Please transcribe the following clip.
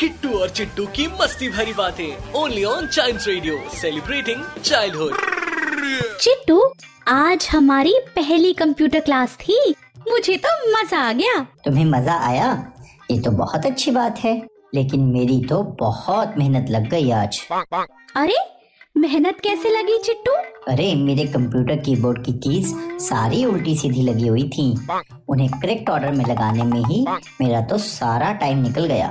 किट्टू और चिट्टू की मस्ती भरी बातें। Only on child radio celebrating childhood Chittu आज हमारी पहली कंप्यूटर क्लास थी। मुझे तो मज़ा आ गया। तुम्हें मज़ा आया? ये तो बहुत अच्छी बात है। लेकिन मेरी तो बहुत मेहनत लग गई आज। अरे मेहनत कैसे लगी चिट्टू? अरे मेरे कंप्यूटर कीबोर्ड की कीज सारी उल्टी सीधी लगी हुई थी। उन्हें करेक्ट ऑर्डर में लगाने में ही मेरा तो सारा टाइम निकल गया।